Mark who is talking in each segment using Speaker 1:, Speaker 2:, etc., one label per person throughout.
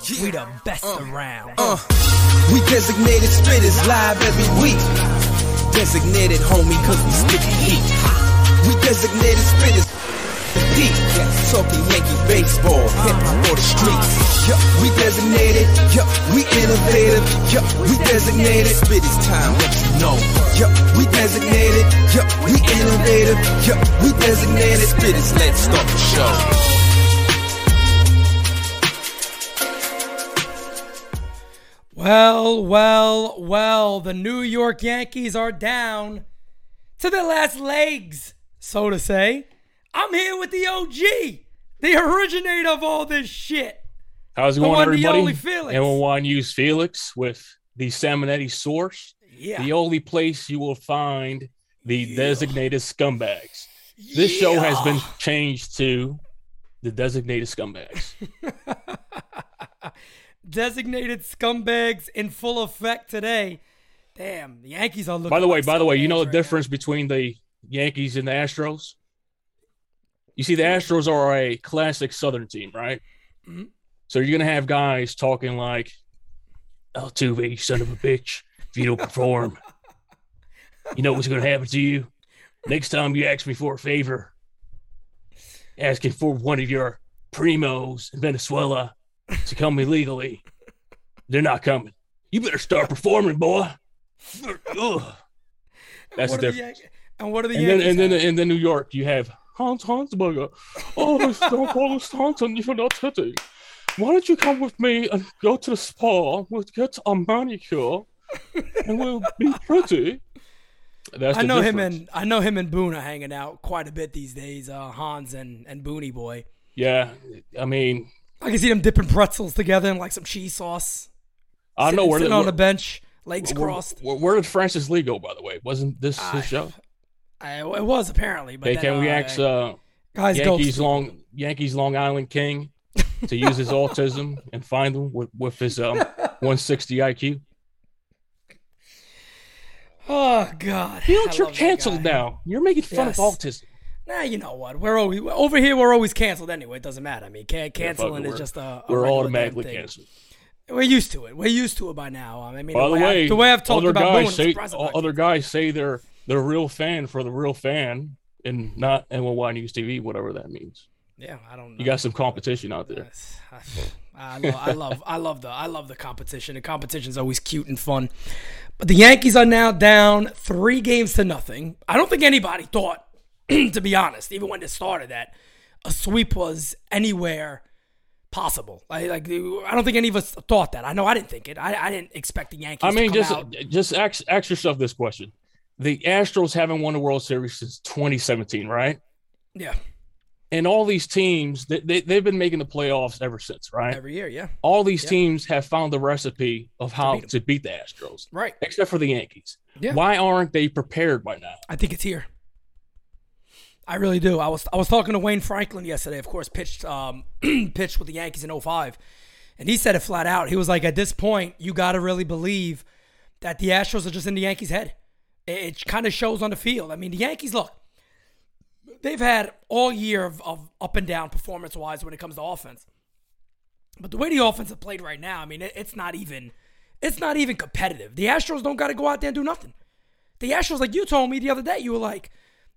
Speaker 1: We the best around.
Speaker 2: Uh, we designated spitters live every week. Designated homie cause we sticky heat. We designated spitters deep. Talking Yankee baseball, hip hop or the streets. Yup, we designated. Yup, we innovative. Yup, we designated. Spit is time, what you know. Yup, we designated. Yup, we innovative. Yup, we designated. Spit is let's start the show.
Speaker 1: Well, well, well, the New York Yankees are down to their last legs, so to say. I'm here with the OG, the originator of all this shit.
Speaker 3: How's it
Speaker 1: The
Speaker 3: going,
Speaker 1: one, the
Speaker 3: everybody?
Speaker 1: only Felix.
Speaker 3: And one use Felix with the Salmonetti source,
Speaker 1: Yeah.
Speaker 3: the only place you will find the designated scumbags. This show has been changed to the designated scumbags.
Speaker 1: Designated scumbags in full effect today. Damn, the Yankees are looking.
Speaker 3: by the way,
Speaker 1: like
Speaker 3: by the way, you know the
Speaker 1: right
Speaker 3: difference between the Yankees and the Astros? You see, the Astros are a classic Southern team, right?
Speaker 1: Mhm.
Speaker 3: So you're gonna have guys talking like, "Altuve, you son of a bitch! If you don't perform, you know what's gonna happen to you. Next time you ask me for a favor, asking for one of your primos in Venezuela to come illegally, they're not coming. You better start performing, boy." Ugh. That's
Speaker 1: What
Speaker 3: the
Speaker 1: are the
Speaker 3: difference.
Speaker 1: And what are the
Speaker 3: And then, and then,
Speaker 1: have?
Speaker 3: in then New York, you have Hans Hansberger. Oh, stop all this nonsense you're not hitting. Why don't you come with me and go to the spa? We'll get a manicure, and we'll be pretty. That's
Speaker 1: I know him and I know him and Boone are hanging out quite a bit these days. Uh, Hans and and Booney boy.
Speaker 3: yeah. I mean,
Speaker 1: I can see them dipping pretzels together in like some cheese sauce.
Speaker 3: I know
Speaker 1: Sitting-
Speaker 3: where,
Speaker 1: sitting
Speaker 3: the,
Speaker 1: on the bench, legs
Speaker 3: where,
Speaker 1: crossed.
Speaker 3: where, where did Francis Lee go? By the way, wasn't this his show?
Speaker 1: I, it was apparently, but
Speaker 3: Hey,
Speaker 1: then,
Speaker 3: can we
Speaker 1: uh,
Speaker 3: ask uh,
Speaker 1: guys
Speaker 3: Yankees Long Yankees Long Island King to use his autism and find them with, with his um 160 IQ?
Speaker 1: Oh God,
Speaker 3: you're canceled now. You're making fun
Speaker 1: Yes.
Speaker 3: of autism.
Speaker 1: Nah, you know what? We're always over here. We're always canceled anyway. It doesn't matter. I mean, can, canceling
Speaker 3: it,
Speaker 1: is just a, a
Speaker 3: We're automatically canceled.
Speaker 1: We're used to it. We're used to it by now. I mean,
Speaker 3: By the way,
Speaker 1: I, the way I've talked
Speaker 3: other
Speaker 1: about
Speaker 3: guys say
Speaker 1: I'm surprised about
Speaker 3: other guys say they're they're real fan for the real fan and not NY News TV, whatever that means.
Speaker 1: Yeah, I don't. know.
Speaker 3: You got some competition out there.
Speaker 1: I, I love, I love, I love the, I love the competition. The competition's always cute and fun. But the Yankees are now down three games to nothing. I don't think anybody thought, to be honest, even when it started, that a sweep was anywhere possible. I, like, I don't think any of us thought that. I know I didn't think it. I, I didn't expect the Yankees.
Speaker 3: I mean,
Speaker 1: to come
Speaker 3: just
Speaker 1: out.
Speaker 3: just ask ask yourself this question: The Astros haven't won the World Series since 2017, right?
Speaker 1: yeah,
Speaker 3: And all these teams, they, they they've been making the playoffs ever since, right?
Speaker 1: every year, yeah,
Speaker 3: all these
Speaker 1: Yeah.
Speaker 3: teams have found the recipe of how
Speaker 1: beat 'em.
Speaker 3: to beat the Astros,
Speaker 1: right.
Speaker 3: except for the Yankees.
Speaker 1: Yeah.
Speaker 3: Why aren't they prepared by now?
Speaker 1: I think it's here. I really do. I was I was talking to Wayne Franklin yesterday. Of course, pitched um, pitched with the Yankees in 05. and he said it flat out. He was like, at this point, you got to really believe that the Astros are just in the Yankees' head. It, it kind of shows on the field. I mean, the Yankees look. They've had all year of, of up and down performance wise when it comes to offense, but the way the offense is played right now, I mean, it, it's not even it's not even competitive. The Astros don't got to go out there and do nothing. The Astros, like you told me the other day, you were like,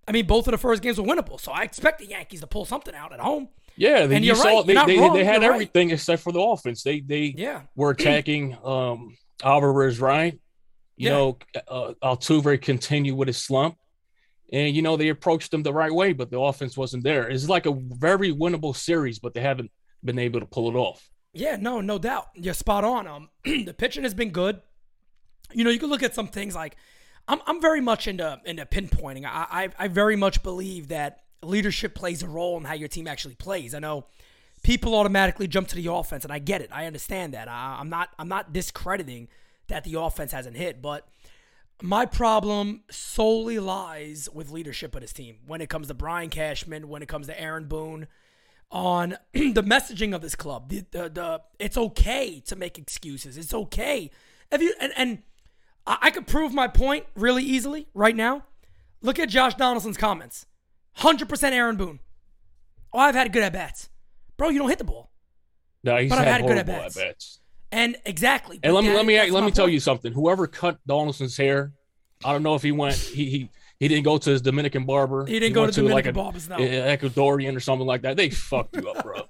Speaker 1: I mean, both of the first games were winnable, so I expect the Yankees to pull something out at home.
Speaker 3: Yeah, they,
Speaker 1: And
Speaker 3: you saw
Speaker 1: right.
Speaker 3: they, they,
Speaker 1: wrong.
Speaker 3: they had
Speaker 1: You're right.
Speaker 3: everything except for the offense. They they
Speaker 1: Yeah.
Speaker 3: were attacking um Alvarez, right? You
Speaker 1: Yeah.
Speaker 3: know, uh, Altuve continued with his slump, and you know they approached him the right way, but the offense wasn't there. It's like a very winnable series, but they haven't been able to pull it off.
Speaker 1: Yeah, no, no doubt. You're spot on. Um, the pitching has been good. You know, you can look at some things like I'm, I'm very much into into pinpointing. I, I I very much believe that leadership plays a role in how your team actually plays. I know people automatically jump to the offense, and I get it. I understand that. I, I'm not I'm not discrediting that the offense hasn't hit, but my problem solely lies with leadership of this team when it comes to Brian Cashman, when it comes to Aaron Boone, on the messaging of this club. The, the, the it's okay to make excuses. It's okay. If you and, and I, I could prove my point really easily right now. Look at Josh Donaldson's comments. Hundred percent Aaron Boone. Oh, I've had good at bats, bro. You don't hit the ball.
Speaker 3: No, he's
Speaker 1: But I've
Speaker 3: had,
Speaker 1: had good
Speaker 3: horrible
Speaker 1: at-bats. And exactly.
Speaker 3: And let me
Speaker 1: that-
Speaker 3: let me let me tell you something. Whoever cut Donaldson's hair, I don't know if he went he he he didn't go to his Dominican barber.
Speaker 1: He didn't go
Speaker 3: went
Speaker 1: to
Speaker 3: like
Speaker 1: Dominican
Speaker 3: a,
Speaker 1: barbers, no.
Speaker 3: Ecuadorian or something like that. They fucked you up, bro.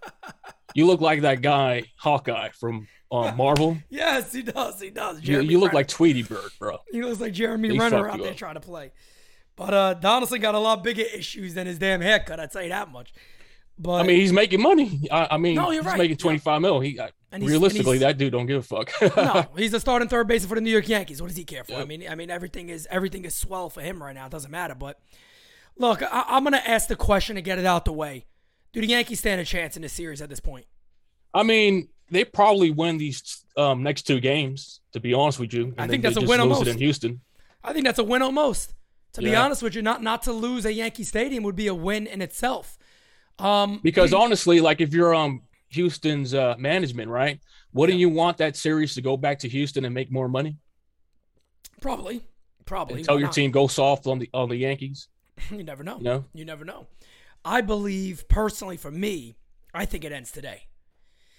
Speaker 3: you look like that guy Hawkeye from uh, Marvel.
Speaker 1: Yes, he does. He does.
Speaker 3: You,
Speaker 1: Jeremy
Speaker 3: you look
Speaker 1: Renner.
Speaker 3: like Tweety Bird, bro.
Speaker 1: he looks like Jeremy
Speaker 3: He
Speaker 1: Renner out there
Speaker 3: up.
Speaker 1: trying to play. But uh, Donaldson got a lot bigger issues than his damn haircut. I'd say that much. But
Speaker 3: I mean, he's making money. I, I mean,
Speaker 1: No, you're
Speaker 3: he's
Speaker 1: right.
Speaker 3: making twenty five mil. He I- realistically, that dude don't give a fuck.
Speaker 1: no, he's a starting third baseman for the New York Yankees. What does he care for? I mean, I mean, everything is everything is swell for him right now. It doesn't matter. But look, I, I'm gonna ask the question to get it out the way. Do the Yankees stand a chance in this series at this point?
Speaker 3: I mean, they probably win these um, next two games. To be honest with you, and
Speaker 1: I think that's a win almost.
Speaker 3: in Houston.
Speaker 1: I think that's a win almost. To be honest with you, not not to lose at Yankee Stadium would be a win in itself. Um,
Speaker 3: Because honestly, like if you're um Houston's uh, management, right? Wouldn't you want that series to go back to Houston and make more money?
Speaker 1: probably, probably.
Speaker 3: And tell
Speaker 1: Why
Speaker 3: your
Speaker 1: not?
Speaker 3: team go soft on the on the Yankees.
Speaker 1: You never know.
Speaker 3: You know?
Speaker 1: You never know. I believe personally, for me, I think it ends today.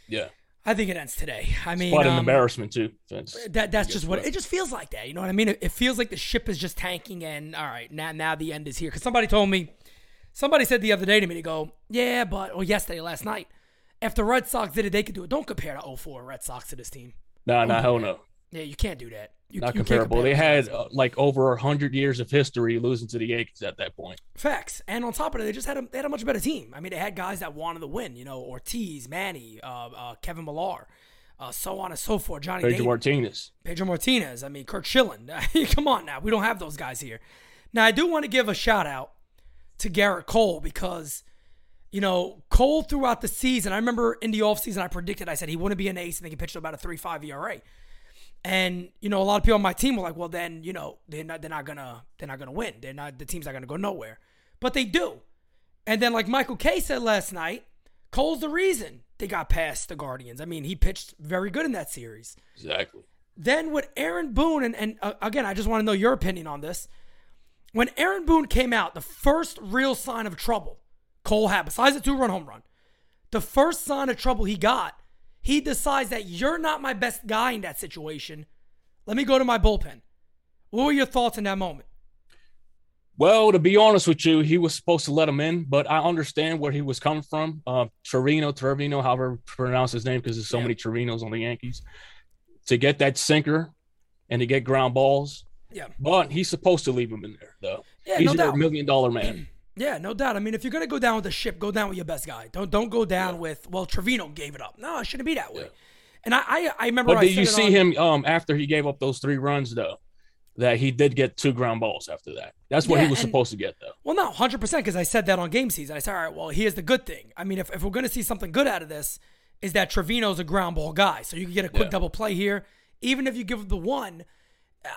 Speaker 3: Yeah,
Speaker 1: I think it ends today. I mean,
Speaker 3: quite an
Speaker 1: um,
Speaker 3: embarrassment too. Vince.
Speaker 1: That that's just what it just feels like. That you know what I mean? It, it feels like the ship is just tanking, and all right, now now the end is here. Because somebody told me, somebody said the other day to me, to go, yeah, but or yesterday, last night, if the Red Sox did it, they could do it. Don't compare the 04 Red Sox to this team.
Speaker 3: Nah, nah, hell no,
Speaker 1: Yeah, you can't do that. You,
Speaker 3: not
Speaker 1: you
Speaker 3: comparable.
Speaker 1: compare
Speaker 3: They had uh, like over a hundred years of history losing to the Yankees at that point.
Speaker 1: facts, and on top of it, they just had a they had a much better team. I mean, they had guys that wanted to win. You know, Ortiz, Manny, uh, uh, Kevin Millar. Uh, so on and so forth. Johnny
Speaker 3: Pedro. Martinez.
Speaker 1: Pedro Martinez. I mean, Curt Schilling. Come on now. We don't have those guys here. Now, I do want to give a shout out to Gerrit Cole because, you know, Cole throughout the season, I remember in the offseason, I predicted, I said he wouldn't be an ace and then he could pitch to about a 3 5 ERA. And, you know, a lot of people on my team were like, well, then, you know, they're not, they're not to, they're not to win. They're not, the team's not to go nowhere. But they do. And then, like Michael Kay said last night, Cole's the reason they got past the Guardians. I mean, he pitched very good in that series.
Speaker 3: Exactly.
Speaker 1: Then with Aaron Boone, and, and uh, again, I just want to know your opinion on this. When Aaron Boone came out, the first real sign of trouble Cole had, besides the two run home run, the first sign of trouble he got, he decides that you're not my best guy in that situation. Let me go to my bullpen. What were your thoughts in that moment?
Speaker 3: Well, to be honest with you, he was supposed to let him in, but I understand where he was coming from. Uh, Torino, Trevino, however pronounce his name, because there's so
Speaker 1: Yeah.
Speaker 3: many Torinos on the Yankees. To get that sinker and to get ground balls,
Speaker 1: Yeah.
Speaker 3: but he's supposed to leave him in there, though.
Speaker 1: Yeah,
Speaker 3: he's
Speaker 1: no
Speaker 3: a
Speaker 1: doubt.
Speaker 3: million dollar man.
Speaker 1: Yeah, no doubt. I mean, if you're gonna go down with the ship, go down with your best guy. Don't don't go down with well, Trevino gave it up. No, it shouldn't be that way.
Speaker 3: Yeah.
Speaker 1: And I I, I remember
Speaker 3: But
Speaker 1: I
Speaker 3: did you see
Speaker 1: on-
Speaker 3: him um, after he gave up those three runs, though? That he did get two ground balls after that. That's what
Speaker 1: Yeah,
Speaker 3: he was
Speaker 1: and-
Speaker 3: supposed to get, though.
Speaker 1: Well, no, hundred percent, because I said that on game season. I said, all right, well, here's the good thing. I mean, if, if we're gonna see something good out of this, is that Trevino's a ground ball guy, so you can get a quick
Speaker 3: Yeah.
Speaker 1: double play here. Even if you give the one,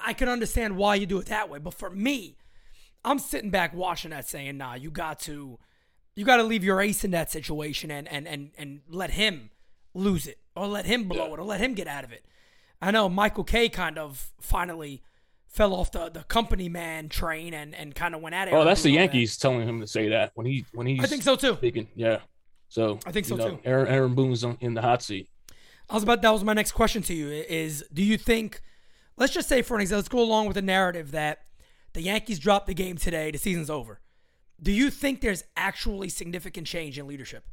Speaker 1: I can understand why you do it that way. But for me, I'm sitting back watching that, saying, nah, you got to, you got to leave your ace in that situation and and and and let him lose it or let him blow
Speaker 3: Yeah.
Speaker 1: it or let him get out of it. I know Michael Kay kind of finally fell off the, the company man train and, and kind of went at it.
Speaker 3: Oh, that's the Yankees telling him to say that when he when he's
Speaker 1: I think so too.
Speaker 3: speaking. Yeah. So
Speaker 1: I think so,
Speaker 3: know,
Speaker 1: too.
Speaker 3: Aaron, Aaron Boone's on, in the hot seat.
Speaker 1: I was about that was my next question to you is do you think let's just say for an example let's go along with the narrative that the Yankees dropped the game today, the season's over. Do you think there's actually significant change in leadership?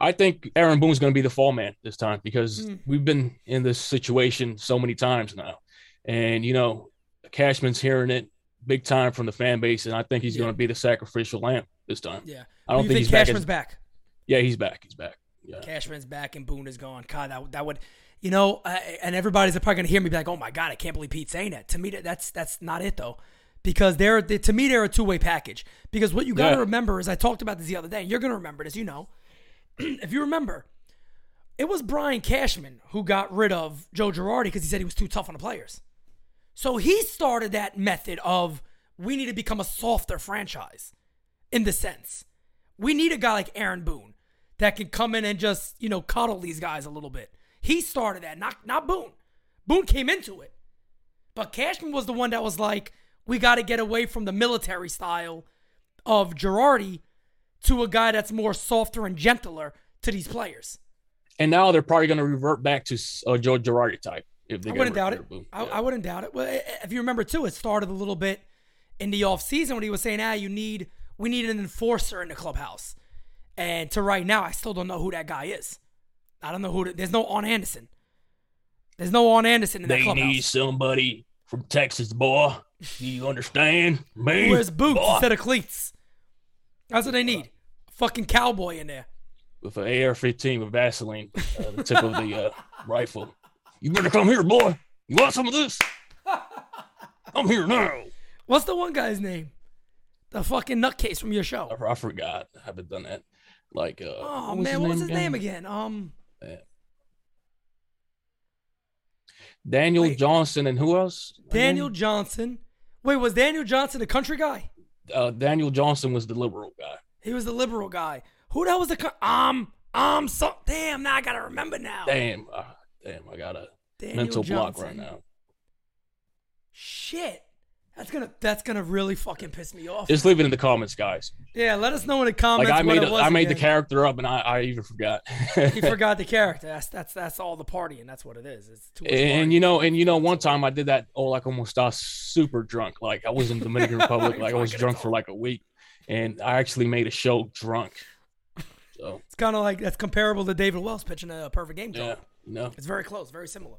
Speaker 3: I think Aaron Boone's going to be the fall man this time because
Speaker 1: Hmm.
Speaker 3: we've been in this situation so many times now, and you know, Cashman's hearing it big time from the fan base, and I think he's
Speaker 1: Yeah.
Speaker 3: going to be the sacrificial lamb this time.
Speaker 1: Yeah.
Speaker 3: I don't think
Speaker 1: think
Speaker 3: he's back
Speaker 1: Cashman's
Speaker 3: as-
Speaker 1: back?
Speaker 3: Yeah, he's back. He's back. Yeah.
Speaker 1: Cashman's back and Boone is gone. God, that, that would, you know, uh, and everybody's probably gonna hear me be like, "Oh my God, I can't believe Pete's saying that." To me, that's that's not it though, because they're they, to me they're a two way package. Because what you got to
Speaker 3: Yeah.
Speaker 1: remember is I talked about this the other day. and You're gonna remember this, you know. if you remember, it was Brian Cashman who got rid of Joe Girardi because he said he was too tough on the players. So he started that method of we need to become a softer franchise in the sense. We need a guy like Aaron Boone that can come in and just, you know, coddle these guys a little bit. He started that, not not Boone. Boone came into it. But Cashman was the one that was like, we got to get away from the military style of Girardi to a guy that's more softer and gentler to these players.
Speaker 3: And now they're probably going to revert back to uh, Joe Girardi type. If they
Speaker 1: I wouldn't doubt it. I,
Speaker 3: Yeah.
Speaker 1: I wouldn't doubt it. Well, if you remember too, it started a little bit in the off season when he was saying, "Ah, you need we need an enforcer in the clubhouse." And to right now, I still don't know who that guy is. I don't know who. The, there's no On Anderson. There's no On Anderson in that
Speaker 3: They
Speaker 1: clubhouse.
Speaker 3: need somebody from Texas, boy. Do you understand me?
Speaker 1: Wears boots
Speaker 3: boy?
Speaker 1: instead of cleats? That's what they need. A fucking cowboy in there.
Speaker 3: with an AR-15 with Vaseline, uh, the tip of the uh, rifle. You better come here, boy. You want some of this? I'm here now.
Speaker 1: What's the one guy's name? The fucking nutcase from your show.
Speaker 3: I, I forgot. I haven't done that. Like, uh,
Speaker 1: Oh
Speaker 3: what was
Speaker 1: man, what was his name
Speaker 3: again?
Speaker 1: again? Um,
Speaker 3: Daniel
Speaker 1: Wait.
Speaker 3: Johnson and who else?
Speaker 1: Daniel Johnson. Wait, was Daniel Johnson the country guy?
Speaker 3: Uh, Daniel Johnson was the liberal guy.
Speaker 1: He was the liberal guy. Who the hell was the co- um um so damn now I gotta remember now.
Speaker 3: Damn, uh, damn, I got a
Speaker 1: Daniel
Speaker 3: mental block right now.
Speaker 1: Shit. That's gonna that's gonna really fucking piss me off.
Speaker 3: Just leave it in the comments, guys.
Speaker 1: yeah, let us know in the comments.
Speaker 3: Like.
Speaker 1: I
Speaker 3: made,
Speaker 1: it
Speaker 3: a,
Speaker 1: was
Speaker 3: I made the character up, and I, I even forgot.
Speaker 1: He forgot the character. That's that's that's all the party, and that's what it is. It's too much
Speaker 3: And you know, and you know, one time I did that. Oh, like almost I was super drunk. Like I was in the Dominican Republic. Like I was drunk for like a week, and I actually made a show drunk. So
Speaker 1: it's kind of like that's comparable to David Wells pitching a perfect game.
Speaker 3: yeah, you know,
Speaker 1: It's very close, very similar.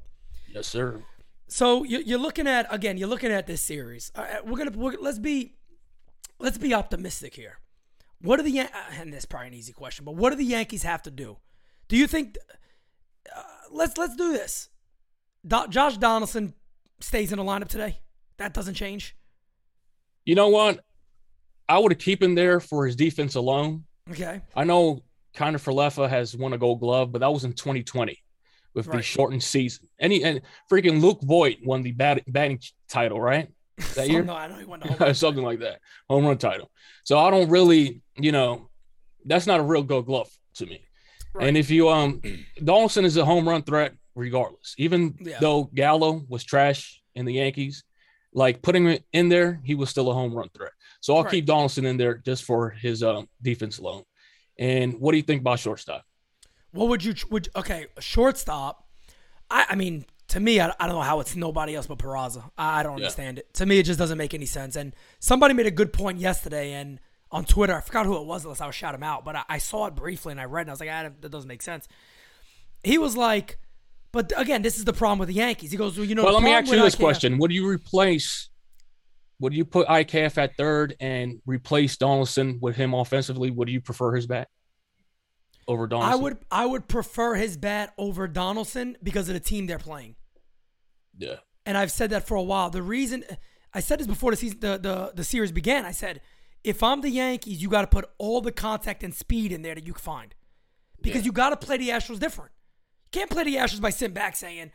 Speaker 3: yes, sir.
Speaker 1: So you- you're looking at again. You're looking at this series. Right, we're gonna we're, let's be let's be optimistic here. What are the Yan- uh, and this is probably an easy question, but what do the Yankees have to do? Do you think? Uh, let's let's do this. Do, Josh Donaldson stays in the lineup today. That doesn't change.
Speaker 3: You know what? I would keep him there for his defense alone.
Speaker 1: Okay.
Speaker 3: I know Kiner-Falefa has won a Gold Glove, but that was in 2020 with the shortened season. Any and freaking Luke Voit won the bat, batting title, right? That year.
Speaker 1: no, I know he won the
Speaker 3: something like that, home run title. So I don't really, you know, that's not a real Gold Glove to me.
Speaker 1: Right.
Speaker 3: And if you um, Donaldson is a home run threat regardless, even
Speaker 1: Yeah.
Speaker 3: though Gallo was trash in the Yankees, like putting it in there, he was still a home run threat. So I'll
Speaker 1: Right.
Speaker 3: keep Donaldson in there just for his um defense alone. And what do you think about shortstop?
Speaker 1: What would you would okay shortstop? I I mean to me I, I don't know how it's nobody else but Peraza. I, I don't
Speaker 3: Yeah.
Speaker 1: understand it. To me it just doesn't make any sense. And somebody made a good point yesterday and on Twitter I forgot who it was unless I was shout him out, but I, I saw it briefly and I read it and I was like ah, that doesn't make sense. He was like, but again this is the problem with the Yankees. He goes well you know
Speaker 3: well, let me ask you this
Speaker 1: IKF
Speaker 3: question: Would you replace? Would you put IKF at third and replace Donaldson with him offensively? Would you prefer his bat over
Speaker 1: I would I would prefer his bat over Donaldson because of the team they're playing.
Speaker 3: Yeah.
Speaker 1: and I've said that for a while. The reason I said this before the season, the the, the series began. I said, if I'm the Yankees, you got to put all the contact and speed in there that you can find, because
Speaker 3: Yeah.
Speaker 1: you got to play the Astros different. You can't play the Astros by sitting back saying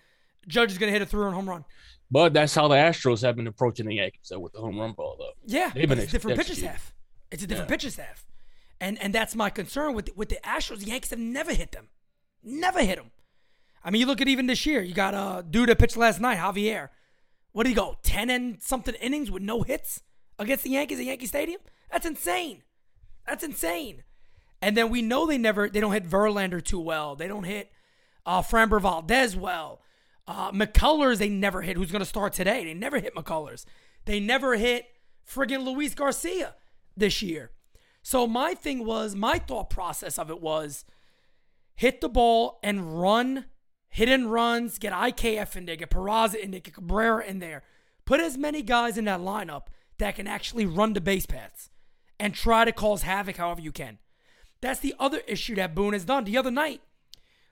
Speaker 1: Judge is going to hit a three-run home run.
Speaker 3: But that's how the Astros have been approaching the Yankees though, with the home run ball, though.
Speaker 1: Yeah,
Speaker 3: They've been
Speaker 1: it's a different pitcher
Speaker 3: executing.
Speaker 1: staff. It's a different
Speaker 3: Yeah.
Speaker 1: pitcher staff, and and that's my concern with with the Astros. The Yankees have never hit them, never hit them. I mean, you look at even this year. You got a dude that pitched last night, Javier. What did he go? Ten and something innings with no hits against the Yankees at Yankee Stadium. That's insane. That's insane. And then we know they never they don't hit Verlander too well. They don't hit uh, Framber Valdez well. Uh, McCullers they never hit. Who's going to start today? They never hit McCullers. They never hit friggin' Luis Garcia this year. So my thing was my thought process of it was hit the ball and run, hit and runs, get IKF in there, get Peraza in there, get Cabrera in there. Put as many guys in that lineup that can actually run the base paths and try to cause havoc however you can. That's the other issue that Boone has done. The other night,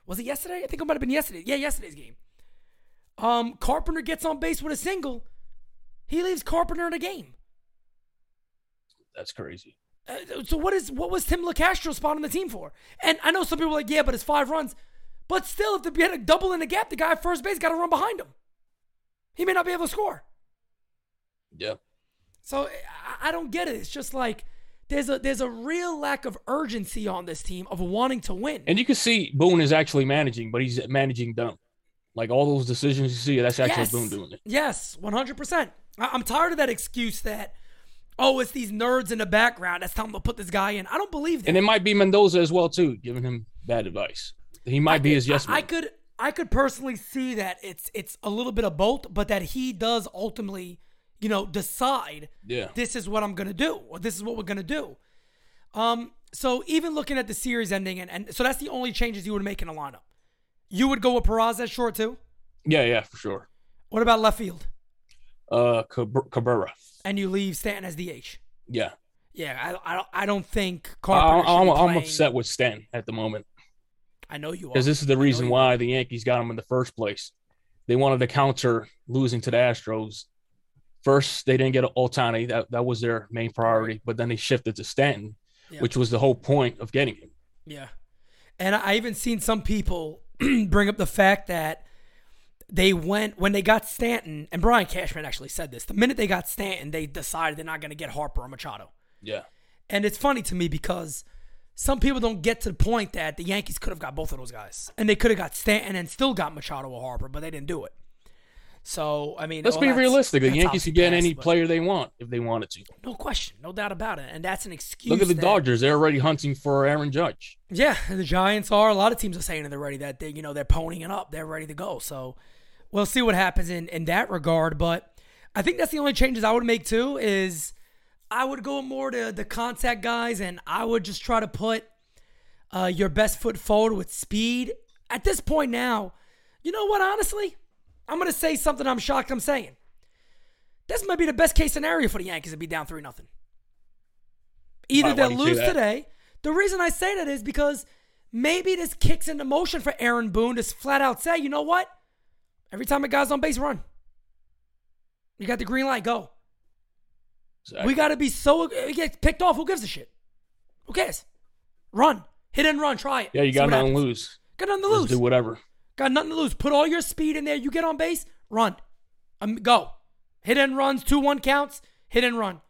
Speaker 1: was it yesterday? I think it might have been yesterday. Yeah, yesterday's game. Um, Carpenter gets on base with a single. He leaves Carpenter in the game.
Speaker 3: That's crazy.
Speaker 1: Uh, so what is what was Tim Locastro spot on the team for? And I know some people are like, yeah, but it's five runs. But still, if they had a double in the gap, the guy at first base got to run behind him. He may not be able to score.
Speaker 3: Yeah.
Speaker 1: So I, I don't get it. It's just like there's a there's a real lack of urgency on this team of wanting to win.
Speaker 3: And you can see Boone is actually managing, but he's managing dumb. Like all those decisions you see, that's actually
Speaker 1: yes.
Speaker 3: Boone doing it.
Speaker 1: Yes, 100%. I'm tired of that excuse that, oh, it's these nerds in the background that's telling them to put this guy in. I don't believe that.
Speaker 3: And it might be Mendoza as well too, giving him bad advice. he might be his yes
Speaker 1: I,
Speaker 3: man.
Speaker 1: I could I could personally see that it's it's a little bit of both, but that he does ultimately, you know, decide
Speaker 3: yeah.
Speaker 1: this is what I'm gonna do, or this is what we're gonna do. Um, so even looking at the series ending, and, and so that's the only changes you would make in a lineup. You would go with Peraza short too.
Speaker 3: Yeah, yeah, for sure.
Speaker 1: What about left field?
Speaker 3: Uh, Cabrera.
Speaker 1: And you leave Stanton as DH.
Speaker 3: Yeah.
Speaker 1: Yeah, I, I, don't- I don't think
Speaker 3: I,
Speaker 1: Carpenter.
Speaker 3: I'm,
Speaker 1: be
Speaker 3: I'm upset with Stanton at the moment
Speaker 1: I know you are.
Speaker 3: because this is the reason why the Yankees got him in the first place. They wanted to counter losing to the Astros. First, they didn't get Ohtani. That that was their main priority. But then they shifted to Stanton,
Speaker 1: Yeah.
Speaker 3: which was the whole point of getting him.
Speaker 1: Yeah. And I even seen some people bring up the fact that they went when they got Stanton, and Brian Cashman actually said this. The minute they got Stanton, they decided they're not going to get Harper or Machado.
Speaker 3: Yeah.
Speaker 1: And it's funny to me because some people don't get to the point that the Yankees could have got both of those guys. And they could have got Stanton and still got Machado or Harper, but they didn't do it. So, I mean,
Speaker 3: Let's
Speaker 1: well,
Speaker 3: be realistic. The Yankees could get
Speaker 1: past,
Speaker 3: any player they want if they wanted to.
Speaker 1: No question. No doubt about it. And that's an excuse.
Speaker 3: Look at the
Speaker 1: that-
Speaker 3: Dodgers; they're already hunting for Aaron Judge.
Speaker 1: Yeah, the Giants are. A lot of teams are saying they're ready. That they, you know, they're ponying it up. They're ready to go. So we'll see what happens in in that regard. But I think that's the only changes I would make too. Is I would go more to the contact guys, and I would just try to put uh, your best foot forward with speed. At this point now, you know what? Honestly, I'm gonna say something. I'm shocked. I'm saying this might be the best case scenario for the Yankees to be down three nothing. Either they'll
Speaker 3: do you say
Speaker 1: lose today. The reason I say that is because maybe this kicks into motion for Aaron Boone to flat out say, you know what? Every time a guy's on base, run. You got the green light, go. We got to be so. It gets picked off. Who gives a shit? Who cares? Run. Hit and run. Try it.
Speaker 3: Yeah, you got nothing to lose.
Speaker 1: Got nothing to
Speaker 3: Just
Speaker 1: lose.
Speaker 3: do whatever.
Speaker 1: Got nothing to lose. Put all your speed in there. You get on base, run. Um, go. Hit and runs, two one counts, hit and run.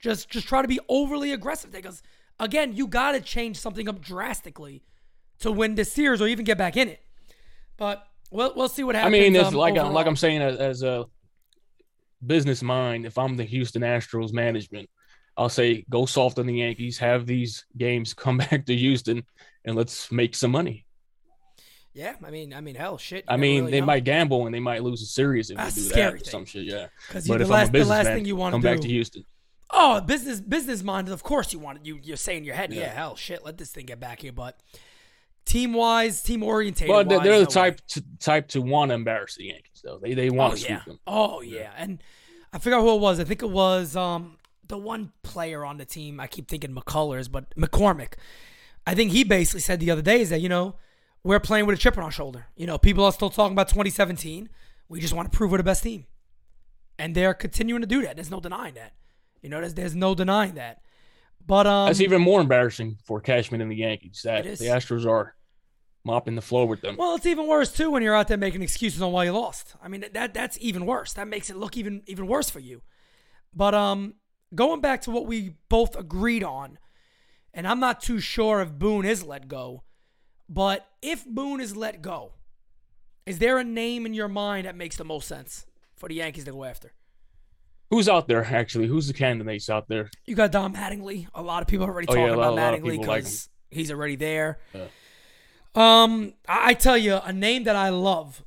Speaker 1: Just just try to be overly aggressive because again, you gotta change something up drastically to win this series or even get back in it. But we'll we'll see what happens.
Speaker 3: I mean, it's
Speaker 1: um,
Speaker 3: like
Speaker 1: overall.
Speaker 3: like I'm saying as, as a business mind. If I'm the Houston Astros management, I'll say go soft on the Yankees. Have these games come back to Houston, and let's make some money.
Speaker 1: Yeah, I mean, I mean, hell, shit.
Speaker 3: I mean,
Speaker 1: really
Speaker 3: they
Speaker 1: know.
Speaker 3: might gamble and they might lose a series if
Speaker 1: That's
Speaker 3: they do
Speaker 1: scary
Speaker 3: that. or
Speaker 1: thing.
Speaker 3: Some shit, yeah.
Speaker 1: 'Cause you-
Speaker 3: But
Speaker 1: the
Speaker 3: if
Speaker 1: last-
Speaker 3: I'm
Speaker 1: the
Speaker 3: a
Speaker 1: last
Speaker 3: businessman,
Speaker 1: thing you wanna
Speaker 3: come back
Speaker 1: do-
Speaker 3: to Houston.
Speaker 1: Oh, business business minded. Of course you want it. You you're saying in your head, yeah,
Speaker 3: Yeah.
Speaker 1: hell, shit, let this thing get back here. But team wise, team orientated.
Speaker 3: But they're, the
Speaker 1: no way.
Speaker 3: type to, type to want to embarrass the Yankees, though. They they want
Speaker 1: oh
Speaker 3: to
Speaker 1: yeah.
Speaker 3: sweep them.
Speaker 1: Oh yeah. And I forgot who it was. I think it was um the one player on the team. I keep thinking McCullers, but McCormick. I think he basically said the other day is that you know we're playing with a chip on our shoulder. You know, people are still talking about 2017. We just want to prove we're the best team, and they're continuing to do that. There's no denying that. You know, there's there's no denying that. But um,
Speaker 3: That's even more embarrassing for Cashman and the Yankees that the Astros are mopping the floor with them.
Speaker 1: Well, it's even worse too when you're out there making excuses on why you lost. I mean, that that's even worse. That makes it look even even worse for you. But um, going back to what we both agreed on, and I'm not too sure if Boone is let go, but if Boone is let go, is there a name in your mind that makes the most sense for the Yankees to go after?
Speaker 3: Who's out there actually? Who's the candidates out there?
Speaker 1: You got Don Mattingly. A lot of people are already
Speaker 3: Oh,
Speaker 1: talking
Speaker 3: yeah,
Speaker 1: about
Speaker 3: lot
Speaker 1: Mattingly
Speaker 3: people like
Speaker 1: because he's already there.
Speaker 3: Yeah.
Speaker 1: Um, I I tell you a name that I love.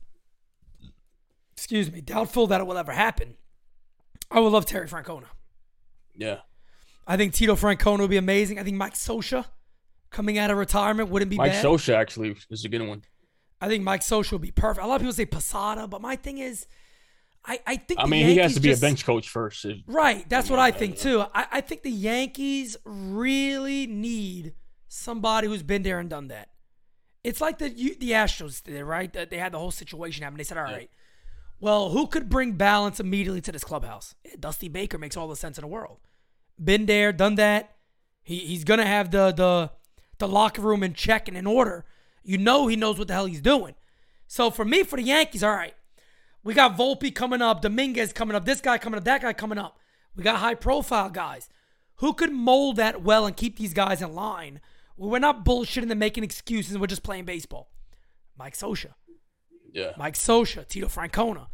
Speaker 1: Excuse me, doubtful that it will ever happen. I would love Terry Francona.
Speaker 3: Yeah,
Speaker 1: I think Tito Francona would be amazing. I think Mike Scioscia coming out of retirement wouldn't be
Speaker 3: Mike
Speaker 1: bad.
Speaker 3: Scioscia actually is a good one.
Speaker 1: I think Mike Scioscia would be perfect. A lot of people say Posada, but my thing is, I, I think
Speaker 3: I
Speaker 1: the
Speaker 3: mean, he has to be
Speaker 1: just-
Speaker 3: a bench coach first. If-
Speaker 1: Right. That's what I think too. I, I think the Yankees really need somebody who's been there and done that. It's like the you- the Astros did, right? That They had the whole situation happen. They said, all right, well, who could bring balance immediately to this clubhouse? Yeah, Dusty Baker makes all the sense in the world. Been there, done that. He, he's gonna have the the the locker room in check and in order. You know he knows what the hell he's doing. So for me, for the Yankees, all right, we got Volpe coming up, Dominguez coming up, this guy coming up, that guy coming up. We got high profile guys. Who could mold that well and keep these guys in line? We're not bullshitting and making excuses and we're just playing baseball. Mike Scioscia.
Speaker 3: yeah,
Speaker 1: Mike Scioscia, Tito Francona.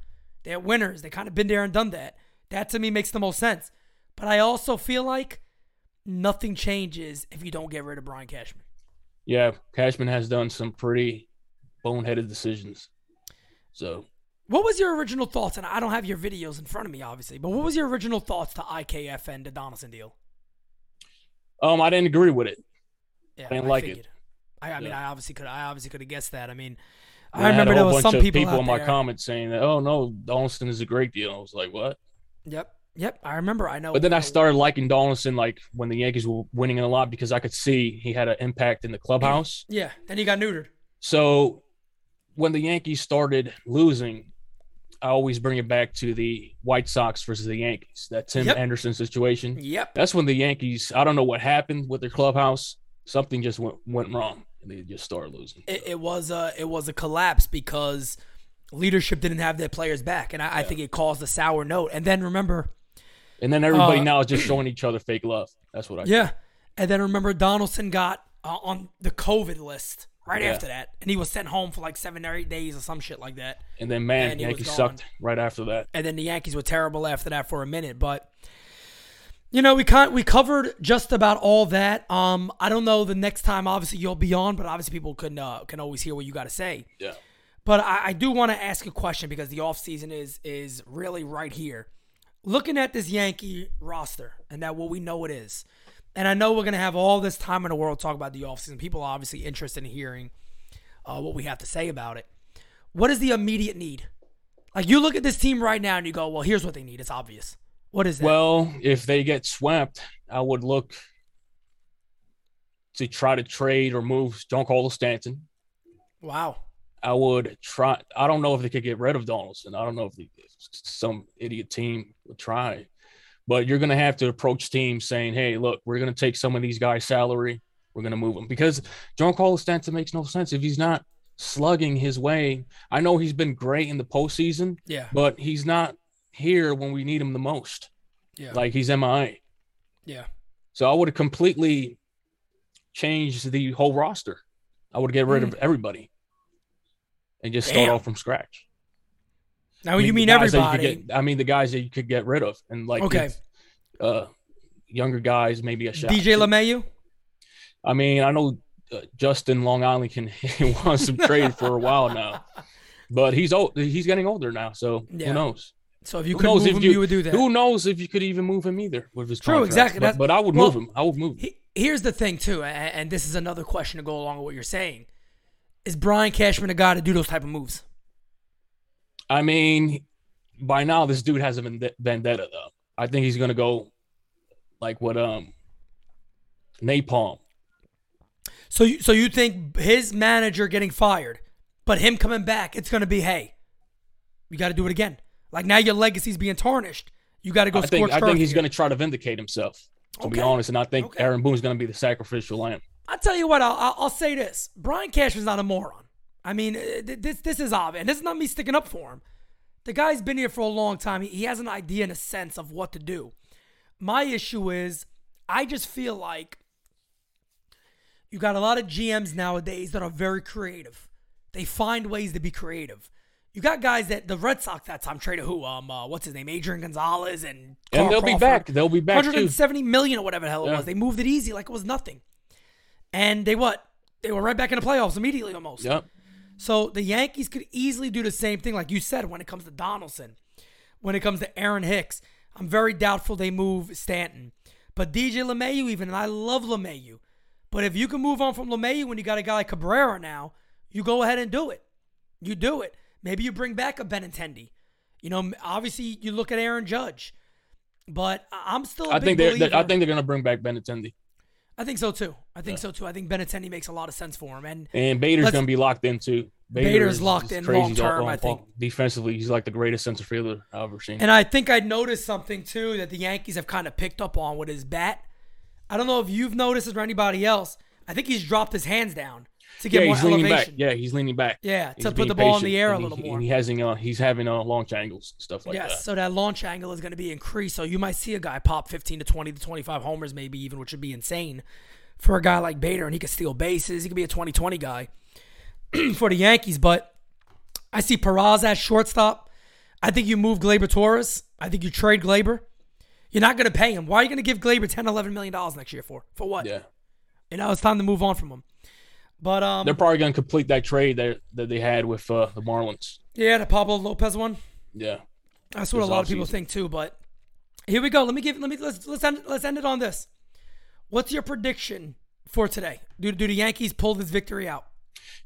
Speaker 1: They're winners. They kind of been there and done that. That to me makes the most sense. But I also feel like nothing changes if you don't get rid of Brian Cashman.
Speaker 3: yeah. Cashman has done some pretty boneheaded decisions. So
Speaker 1: What was your original thoughts? And I don't have your videos in front of me, obviously, but what was your original thoughts to IKF and the Donaldson deal?
Speaker 3: um, I didn't agree with it.
Speaker 1: Yeah,
Speaker 3: I didn't like it.
Speaker 1: figured. I, I mean, I obviously could. I obviously could have guessed that. I mean,
Speaker 3: And
Speaker 1: I remember there was some people,
Speaker 3: people in my
Speaker 1: there-
Speaker 3: comments saying that, "Oh no, Donaldson is a great deal." I was like, "What?"
Speaker 1: Yep, yep. I remember. I know.
Speaker 3: But then I started liking Donaldson like when the Yankees were winning a lot because I could see he had an impact in the clubhouse.
Speaker 1: Yeah. Then he got neutered.
Speaker 3: So when the Yankees started losing, I always bring it back to the White Sox versus the Yankees, that Tim
Speaker 1: Yep.
Speaker 3: Anderson situation.
Speaker 1: Yep.
Speaker 3: That's when the Yankees, I don't know what happened with their clubhouse. Something just went, went wrong and they just started losing.
Speaker 1: It, it was a it was a collapse because leadership didn't have their players back, and I, I think it caused a sour note. And then remember,
Speaker 3: And then everybody
Speaker 1: Uh,
Speaker 3: now is just showing each other fake love. That's what I
Speaker 1: yeah, and then remember Donaldson got uh, on the COVID list right
Speaker 3: Yeah.
Speaker 1: after that, and he was sent home for like seven or eight days or some shit like that.
Speaker 3: And then man,
Speaker 1: And
Speaker 3: Yankees sucked right after that.
Speaker 1: and then the Yankees were terrible after that for a minute. But you know, we can we covered just about all that. Um, I don't know the next time. Obviously, you'll be on, but obviously, people can uh, can always hear what you got to say.
Speaker 3: Yeah.
Speaker 1: But I, I do want to ask a question because the offseason is is really right here. Looking at this Yankee roster and that what we know it is, and I know we're gonna have all this time in the world to talk about the offseason. People are obviously interested in hearing uh, what we have to say about it. What is the immediate need? Like you look at this team right now and you go, well, here's what they need. It's obvious. What is that?
Speaker 3: Well, if they get swept, I would look to try to trade or move Giancarlo Stanton.
Speaker 1: wow.
Speaker 3: I would try. I don't know if they could get rid of Donaldson. I don't know if, the, if some idiot team would try, but you're going to have to approach teams saying, "Hey, look, we're going to take some of these guys' salary. We're going to move them because Giancarlo Stanton makes no sense if he's not slugging his way. I know he's been great in the postseason,
Speaker 1: Yeah.
Speaker 3: but he's not here when we need him the most.
Speaker 1: Yeah.
Speaker 3: Like he's MIA.
Speaker 1: yeah.
Speaker 3: So I would have completely changed the whole roster. I would get rid of everybody and just start
Speaker 1: Mm. Damn.
Speaker 3: off from scratch.
Speaker 1: Now
Speaker 3: I
Speaker 1: you mean
Speaker 3: you could
Speaker 1: everybody?
Speaker 3: get- I mean the guys that you could get rid of and like
Speaker 1: Okay.
Speaker 3: uh, younger guys maybe a shot.
Speaker 1: DJ LeMahieu.
Speaker 3: I mean I know uh, Justin Long Island can want some trade for a while now, but he's old. He's getting older now, so
Speaker 1: Yeah.
Speaker 3: who knows?
Speaker 1: So if you
Speaker 3: Who
Speaker 1: could move
Speaker 3: if
Speaker 1: him,
Speaker 3: you-
Speaker 1: you, would do that.
Speaker 3: Who knows if you could even move him either with his
Speaker 1: True,
Speaker 3: contract.
Speaker 1: exactly.
Speaker 3: But, but I would
Speaker 1: well,
Speaker 3: move him. I would move. Him.
Speaker 1: He- Here's the thing, too, a- and this is another question to go along with what you're saying. Is Brian Cashman a guy to do those type of moves?
Speaker 3: I mean, by now this dude has a vendetta though. I think he's gonna go like what um napalm.
Speaker 1: So, you, so you think his manager getting fired, but him coming back, it's going to be, hey, you got to do it again. Like now your legacy's being tarnished. You got to go
Speaker 3: I think I think he's
Speaker 1: here.
Speaker 3: gonna try to vindicate himself. To be honest, and I think
Speaker 1: Okay.
Speaker 3: Aaron Boone's gonna be the sacrificial lamb.
Speaker 1: I'll tell you what. I'll, I'll, I'll say this: Brian Cashman's not a moron. I mean, uh, this this is obvious, and this is not me sticking up for him. The guy's been here for a long time. He, he has an idea and a sense of what to do. My issue is, I just feel like you got a lot of GMs nowadays that are very creative. They find ways to be creative. You got guys that the Red Sox that time traded who? Um, uh, what's his name? Adrian Gonzalez and
Speaker 3: And they'll be back. They'll be back too.
Speaker 1: 170 million or whatever the hell it
Speaker 3: Yeah.
Speaker 1: was. They moved it easy like it was nothing. And they what? They were right back in the playoffs immediately almost.
Speaker 3: Yep.
Speaker 1: So the Yankees could easily do the same thing, like you said, when it comes to Donaldson, when it comes to Aaron Hicks. I'm very doubtful they move Stanton. But DJ LeMahieu, even, and I love LeMahieu. But if you can move on from LeMahieu when you got a guy like Cabrera now, you go ahead and do it. You do it. Maybe you bring back a Benintendi. You know, obviously you look at Aaron Judge. But I'm still a
Speaker 3: I think they're,
Speaker 1: believer.
Speaker 3: they I think they're gonna bring back Benintendi.
Speaker 1: I think so too. I think so too. I think Benintendi makes a lot of sense for him. And
Speaker 3: And Bader's gonna be locked in too. Bader
Speaker 1: Bader's locked in
Speaker 3: crazy
Speaker 1: long-term, I think.
Speaker 3: Defensively, he's like the greatest center fielder I've ever seen.
Speaker 1: And I think I noticed something too that the Yankees have kind of picked up on with his bat. I don't know if you've noticed or anybody else. I think he's dropped his hands down to get
Speaker 3: yeah,
Speaker 1: more
Speaker 3: he's leaning
Speaker 1: elevation.
Speaker 3: back. Yeah, he's leaning back.
Speaker 1: Yeah,
Speaker 3: He's
Speaker 1: to put the ball in the air a little
Speaker 3: he,
Speaker 1: more.
Speaker 3: He has, uh, he's having uh, launch angles, stuff like
Speaker 1: yes,
Speaker 3: that.
Speaker 1: Yes, so that launch angle is going to be increased. So you might see a guy pop 15 to 20 to 25 homers, maybe even, which would be insane for a guy like Bader. And he could steal bases. He could be a 20-20 guy for the Yankees. But I see Peraz at shortstop. I think you move Gleyber Torres. I think you trade Gleyber. You're not going to pay him. Why are you going to give Gleyber 10, 11 million dollars next year for? For what?
Speaker 3: Yeah.
Speaker 1: You know, it's time to move on from him. But um,
Speaker 3: They're probably going to complete that trade that that they had with uh, the Marlins.
Speaker 1: yeah, the Pablo Lopez one.
Speaker 3: Yeah.
Speaker 1: That's what a lot of people think too. But here we go. Let me give. Let me let's let's end let's end it on this. What's your prediction for today? Do do the Yankees pull this victory out?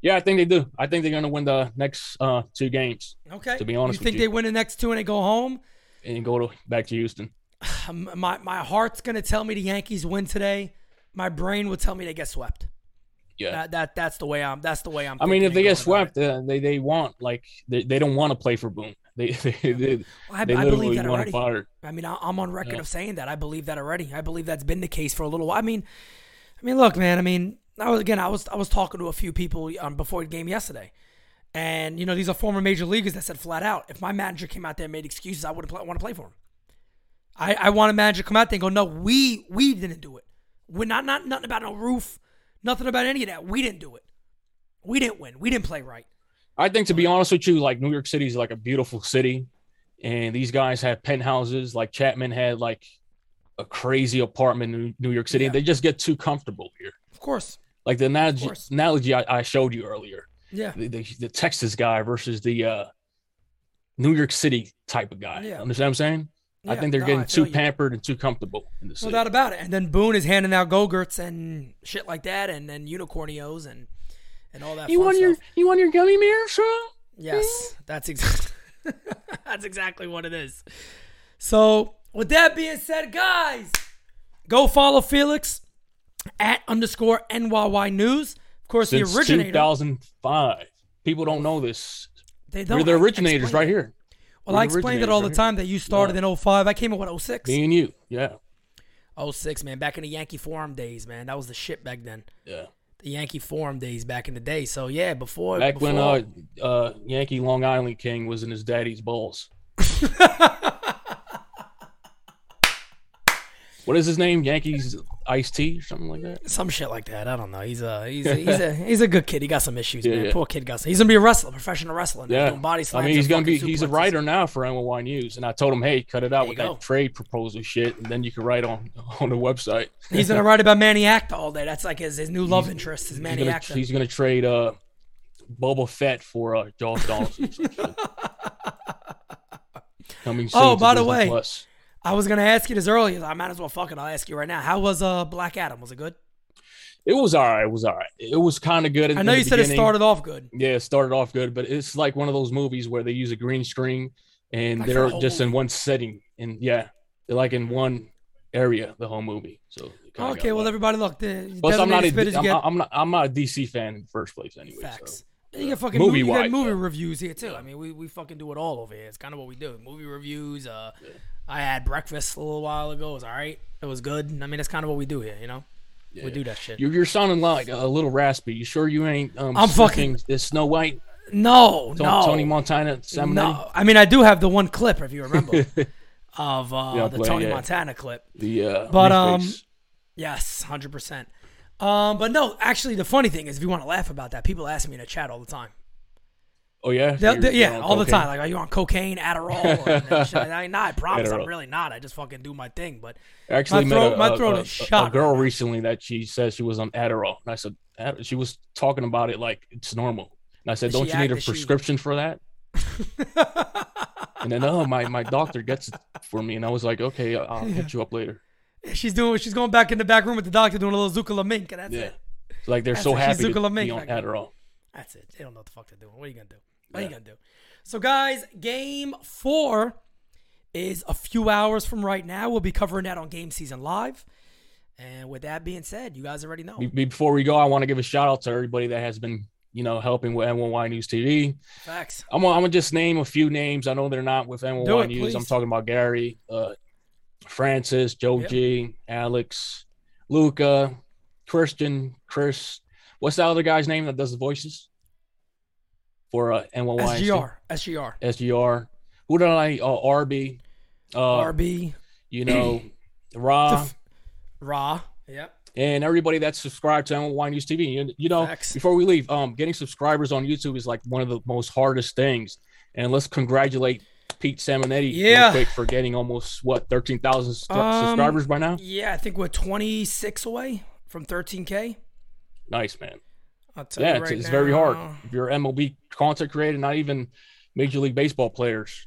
Speaker 3: Yeah, I think they do. I think they're going to win the next uh, two games
Speaker 1: Okay.
Speaker 3: To be honest
Speaker 1: you think
Speaker 3: you.
Speaker 1: they win the next two and they go home?
Speaker 3: and go to back to Houston.
Speaker 1: My my heart's gonna tell me the Yankees win today. My brain will tell me they get swept.
Speaker 3: Yeah.
Speaker 1: That, that that's the way I'm. That's the way I'm.
Speaker 3: I mean, if they get swept, uh, they they want like they, they don't want to play for Boone. They they, they.
Speaker 1: I,
Speaker 3: they
Speaker 1: I believe that already. I mean, I, I'm on record
Speaker 3: Yeah.
Speaker 1: of saying that. I believe that already. I believe that's been the case for a little while. I mean, I mean, look, man. I mean, I was again. I was I was talking to a few people um, before the game yesterday, and you know, these are former major leaguers that said flat out, if my manager came out there and made excuses, I wouldn't want to play for him. I I want a manager to come out there and go, no, we we didn't do it. We're not not nothing about no roof, nothing about any of that. We didn't do it. We didn't win. We didn't play right.
Speaker 3: I think to be honest with you, like New York City is like a beautiful city, and these guys have penthouses. Like Chapman had like a crazy apartment in New York City.
Speaker 1: Yeah.
Speaker 3: They just get too comfortable here.
Speaker 1: Of course.
Speaker 3: Like the analogy, analogy I, I showed you earlier,
Speaker 1: Yeah.
Speaker 3: the, the, the Texas guy versus the uh, New York City type of guy.
Speaker 1: Yeah.
Speaker 3: Understand what I'm saying? I think they're
Speaker 1: No,
Speaker 3: getting too
Speaker 1: you.
Speaker 3: pampered and too comfortable in the
Speaker 1: No
Speaker 3: city.
Speaker 1: doubt about it. And then Boone is handing out go-gurts and shit like that, and then unicornios and and all that.
Speaker 3: you
Speaker 1: fun
Speaker 3: want your you want your gummy bear, son?
Speaker 1: Yes, that's exactly that's exactly what it is. So, with that being said, guys, go follow Felix at underscore NYY News. Of course,
Speaker 3: Since
Speaker 1: the originator.
Speaker 3: 2005. People don't know this.
Speaker 1: They don't.
Speaker 3: We're the originators
Speaker 1: explained
Speaker 3: right
Speaker 1: it.
Speaker 3: here.
Speaker 1: Well, I explained it all the time that you started in 05. I came in what 06.
Speaker 3: Me and you. Yeah.
Speaker 1: 06, man. Back in the Yankee Forum days, man. That was the shit back then.
Speaker 3: Yeah.
Speaker 1: The Yankee Forum days back in the day. So yeah, before
Speaker 3: Back when uh, uh, Yankee Long Island King was in his daddy's balls. what is his name? Yankees Ice Tea something like that?
Speaker 1: some shit like that. I don't know. He's a he's a, he's a he's a good kid. He got some issues,
Speaker 3: Yeah,
Speaker 1: man.
Speaker 3: yeah.
Speaker 1: Poor kid got some. He's gonna be a wrestler, professional wrestler. now,
Speaker 3: Yeah.
Speaker 1: doing body
Speaker 3: I mean, he's gonna be he's a writer now for NY News, and I told him, hey, cut it out
Speaker 1: There
Speaker 3: with that
Speaker 1: go.
Speaker 3: trade proposal shit, and then you can write on on the website.
Speaker 1: He's gonna write about Manny Acta all day. That's like his, his new love interest is
Speaker 3: He's
Speaker 1: Manny
Speaker 3: gonna,
Speaker 1: Acta.
Speaker 3: he's gonna trade uh Boba Fett for uh Josh Donaldson. or some shit. Coming soon
Speaker 1: Oh,
Speaker 3: to
Speaker 1: by the way,
Speaker 3: Plus.
Speaker 1: I was gonna ask you this earlier. I might as well fuck it. I'll ask you right now. How was uh Black Adam? Was it good?
Speaker 3: It was all right. It was all right. It was kind of good. in-
Speaker 1: I know you said it started off good.
Speaker 3: Yeah, it started off good, but it's like one of those movies where they use a green screen and
Speaker 1: Like
Speaker 3: they're
Speaker 1: whole
Speaker 3: just in one setting, and yeah, they're like in one area the whole movie. So
Speaker 1: Okay, well everybody look. The
Speaker 3: Plus, I'm not a,
Speaker 1: designated spitters, you
Speaker 3: I'm,
Speaker 1: get
Speaker 3: I'm not I'm not a DC fan in the first place anyway.
Speaker 1: facts.
Speaker 3: So.
Speaker 1: You get fucking
Speaker 3: Movie
Speaker 1: movie, movie
Speaker 3: though.
Speaker 1: reviews here too. I mean, we, we fucking do it all over here. It's kind of what we do. Movie reviews. Uh, I had breakfast a little while ago. It was all right. It was good. I mean, that's kind of what we do here. You know, we do that shit.
Speaker 3: You're, you're sounding like a little raspy. You sure you ain't um,
Speaker 1: I'm fucking-
Speaker 3: this Snow White,
Speaker 1: No,
Speaker 3: Ton-
Speaker 1: no,
Speaker 3: Tony Montana, Sam
Speaker 1: no. I mean, I do have the one clip if you remember of uh,
Speaker 3: Yeah,
Speaker 1: the Tony
Speaker 3: yeah.
Speaker 1: Montana clip.
Speaker 3: the uh,
Speaker 1: But,
Speaker 3: briefcase.
Speaker 1: Yes, hundred percent. Um, but no, actually, the funny thing is, if you want to laugh about that, people ask me in a chat all the time.
Speaker 3: Oh yeah,
Speaker 1: They'll-
Speaker 3: You're-
Speaker 1: they-
Speaker 3: you're
Speaker 1: yeah, all the time. Like, are you on cocaine, Adderall? Or, and shit like that? I, nah, I promise, I'm really not. I just fucking do my thing. But
Speaker 3: actually
Speaker 1: My throat-
Speaker 3: a,
Speaker 1: my throat
Speaker 3: a-
Speaker 1: is
Speaker 3: a-
Speaker 1: shot
Speaker 3: a girl
Speaker 1: right
Speaker 3: recently that she said she was on Adderall, and I said she was talking about it like it's normal, and I said,
Speaker 1: Does
Speaker 3: "Don't you need a
Speaker 1: does she-
Speaker 3: prescription for that?" and then, oh, my my doctor gets it for me, and I was like, "Okay, I'll I'll hit you up later."
Speaker 1: she's doing. She's going back in the back room with the doctor doing a little Zucala mink, and that's
Speaker 3: Yeah,
Speaker 1: it.
Speaker 3: Like they're
Speaker 1: That's
Speaker 3: so happy to be on. Adderall.
Speaker 1: That's it. They don't know what the fuck they're doing. What are you gonna do? What are you gonna do? So, guys, game four is a few hours from right now. We'll be covering that on Game Season Live. And with that being said, you guys already know.
Speaker 3: Before we go, I want to give a shout out to everybody that has been, you know, helping with NYY News TV.
Speaker 1: Facts.
Speaker 3: I'm gonna, I'm gonna just name a few names. I know they're not with
Speaker 1: Do
Speaker 3: NYY
Speaker 1: it,
Speaker 3: News. I'm talking about Gary, uh, Francis, Joe
Speaker 1: Yep.
Speaker 3: G, Alex, Luca, Christian, Chris. What's that other guy's name that does the voices for uh, NYY?
Speaker 1: SGR. SGR.
Speaker 3: SGR. Who did I? Uh, RB. Uh,
Speaker 1: RB.
Speaker 3: You know, Ra.
Speaker 1: f- Raw. Yep.
Speaker 3: and everybody that's subscribed to N1 News TV. You, you know,
Speaker 1: Facts.
Speaker 3: before we leave, um, getting subscribers on YouTube is like one of the most hardest things. And let's congratulate Pete Simonetti
Speaker 1: Yeah.
Speaker 3: real quick for getting almost what thirteen thousand
Speaker 1: Um,
Speaker 3: subscribers by now.
Speaker 1: Yeah, I think we're 26 away from 13K.
Speaker 3: Nice man.
Speaker 1: I'll tell
Speaker 3: Yeah,
Speaker 1: you
Speaker 3: it's,
Speaker 1: right
Speaker 3: it's very hard. If you're MLB content creator, not even Major League Baseball players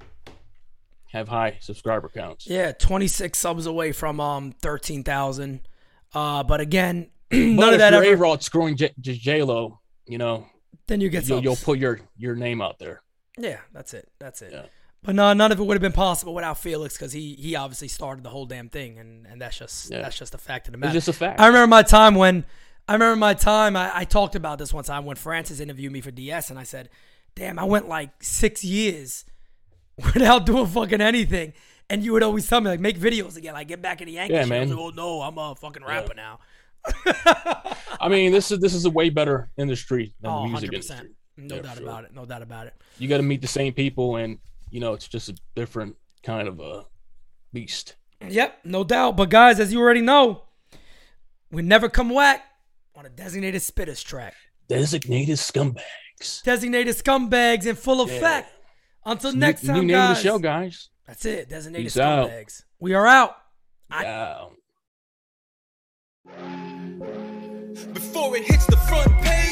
Speaker 3: have high subscriber counts.
Speaker 1: Yeah, 26 subs away from um 13,000. Uh, but again, none
Speaker 3: but
Speaker 1: of
Speaker 3: if
Speaker 1: that
Speaker 3: you're
Speaker 1: ever.
Speaker 3: A-Rod screwing J- J Lo, you know,
Speaker 1: then you get
Speaker 3: you'll, you'll put your your name out there.
Speaker 1: yeah, that's it. That's it.
Speaker 3: Yeah.
Speaker 1: But no, none of it would have been possible without Felix because he he obviously started the whole damn thing, and and that's just
Speaker 3: Yeah.
Speaker 1: that's just a fact of the
Speaker 3: It's
Speaker 1: matter.
Speaker 3: just a fact.
Speaker 1: I remember my time when I remember my time. I, I talked about this one time when Francis interviewed me for DS, and I said, "Damn, I went like six years without doing fucking anything." And you would always tell me like, "Make videos again, like get back in the Yankees."
Speaker 3: Yeah,
Speaker 1: shit." I was
Speaker 3: man.
Speaker 1: like, oh no, I'm a fucking rapper now.
Speaker 3: I mean, this is this is a way better industry than
Speaker 1: Oh,
Speaker 3: the music
Speaker 1: 100
Speaker 3: industry.
Speaker 1: No
Speaker 3: Yeah,
Speaker 1: doubt
Speaker 3: sure.
Speaker 1: about it. No doubt about it.
Speaker 3: You got to meet the same people, and you know, it's just a different kind of a beast.
Speaker 1: Yep, no doubt. But guys, as you already know, we never come whack on a designated spitters track.
Speaker 3: Designated scumbags.
Speaker 1: Designated scumbags in full
Speaker 3: Yeah.
Speaker 1: effect. Until
Speaker 3: New-
Speaker 1: next
Speaker 3: new
Speaker 1: time,
Speaker 3: name
Speaker 1: guys.
Speaker 3: of the show, guys.
Speaker 1: That's it. Designated
Speaker 3: Peace out.
Speaker 1: scumbags. We are out. I-
Speaker 2: Before it hits the front page.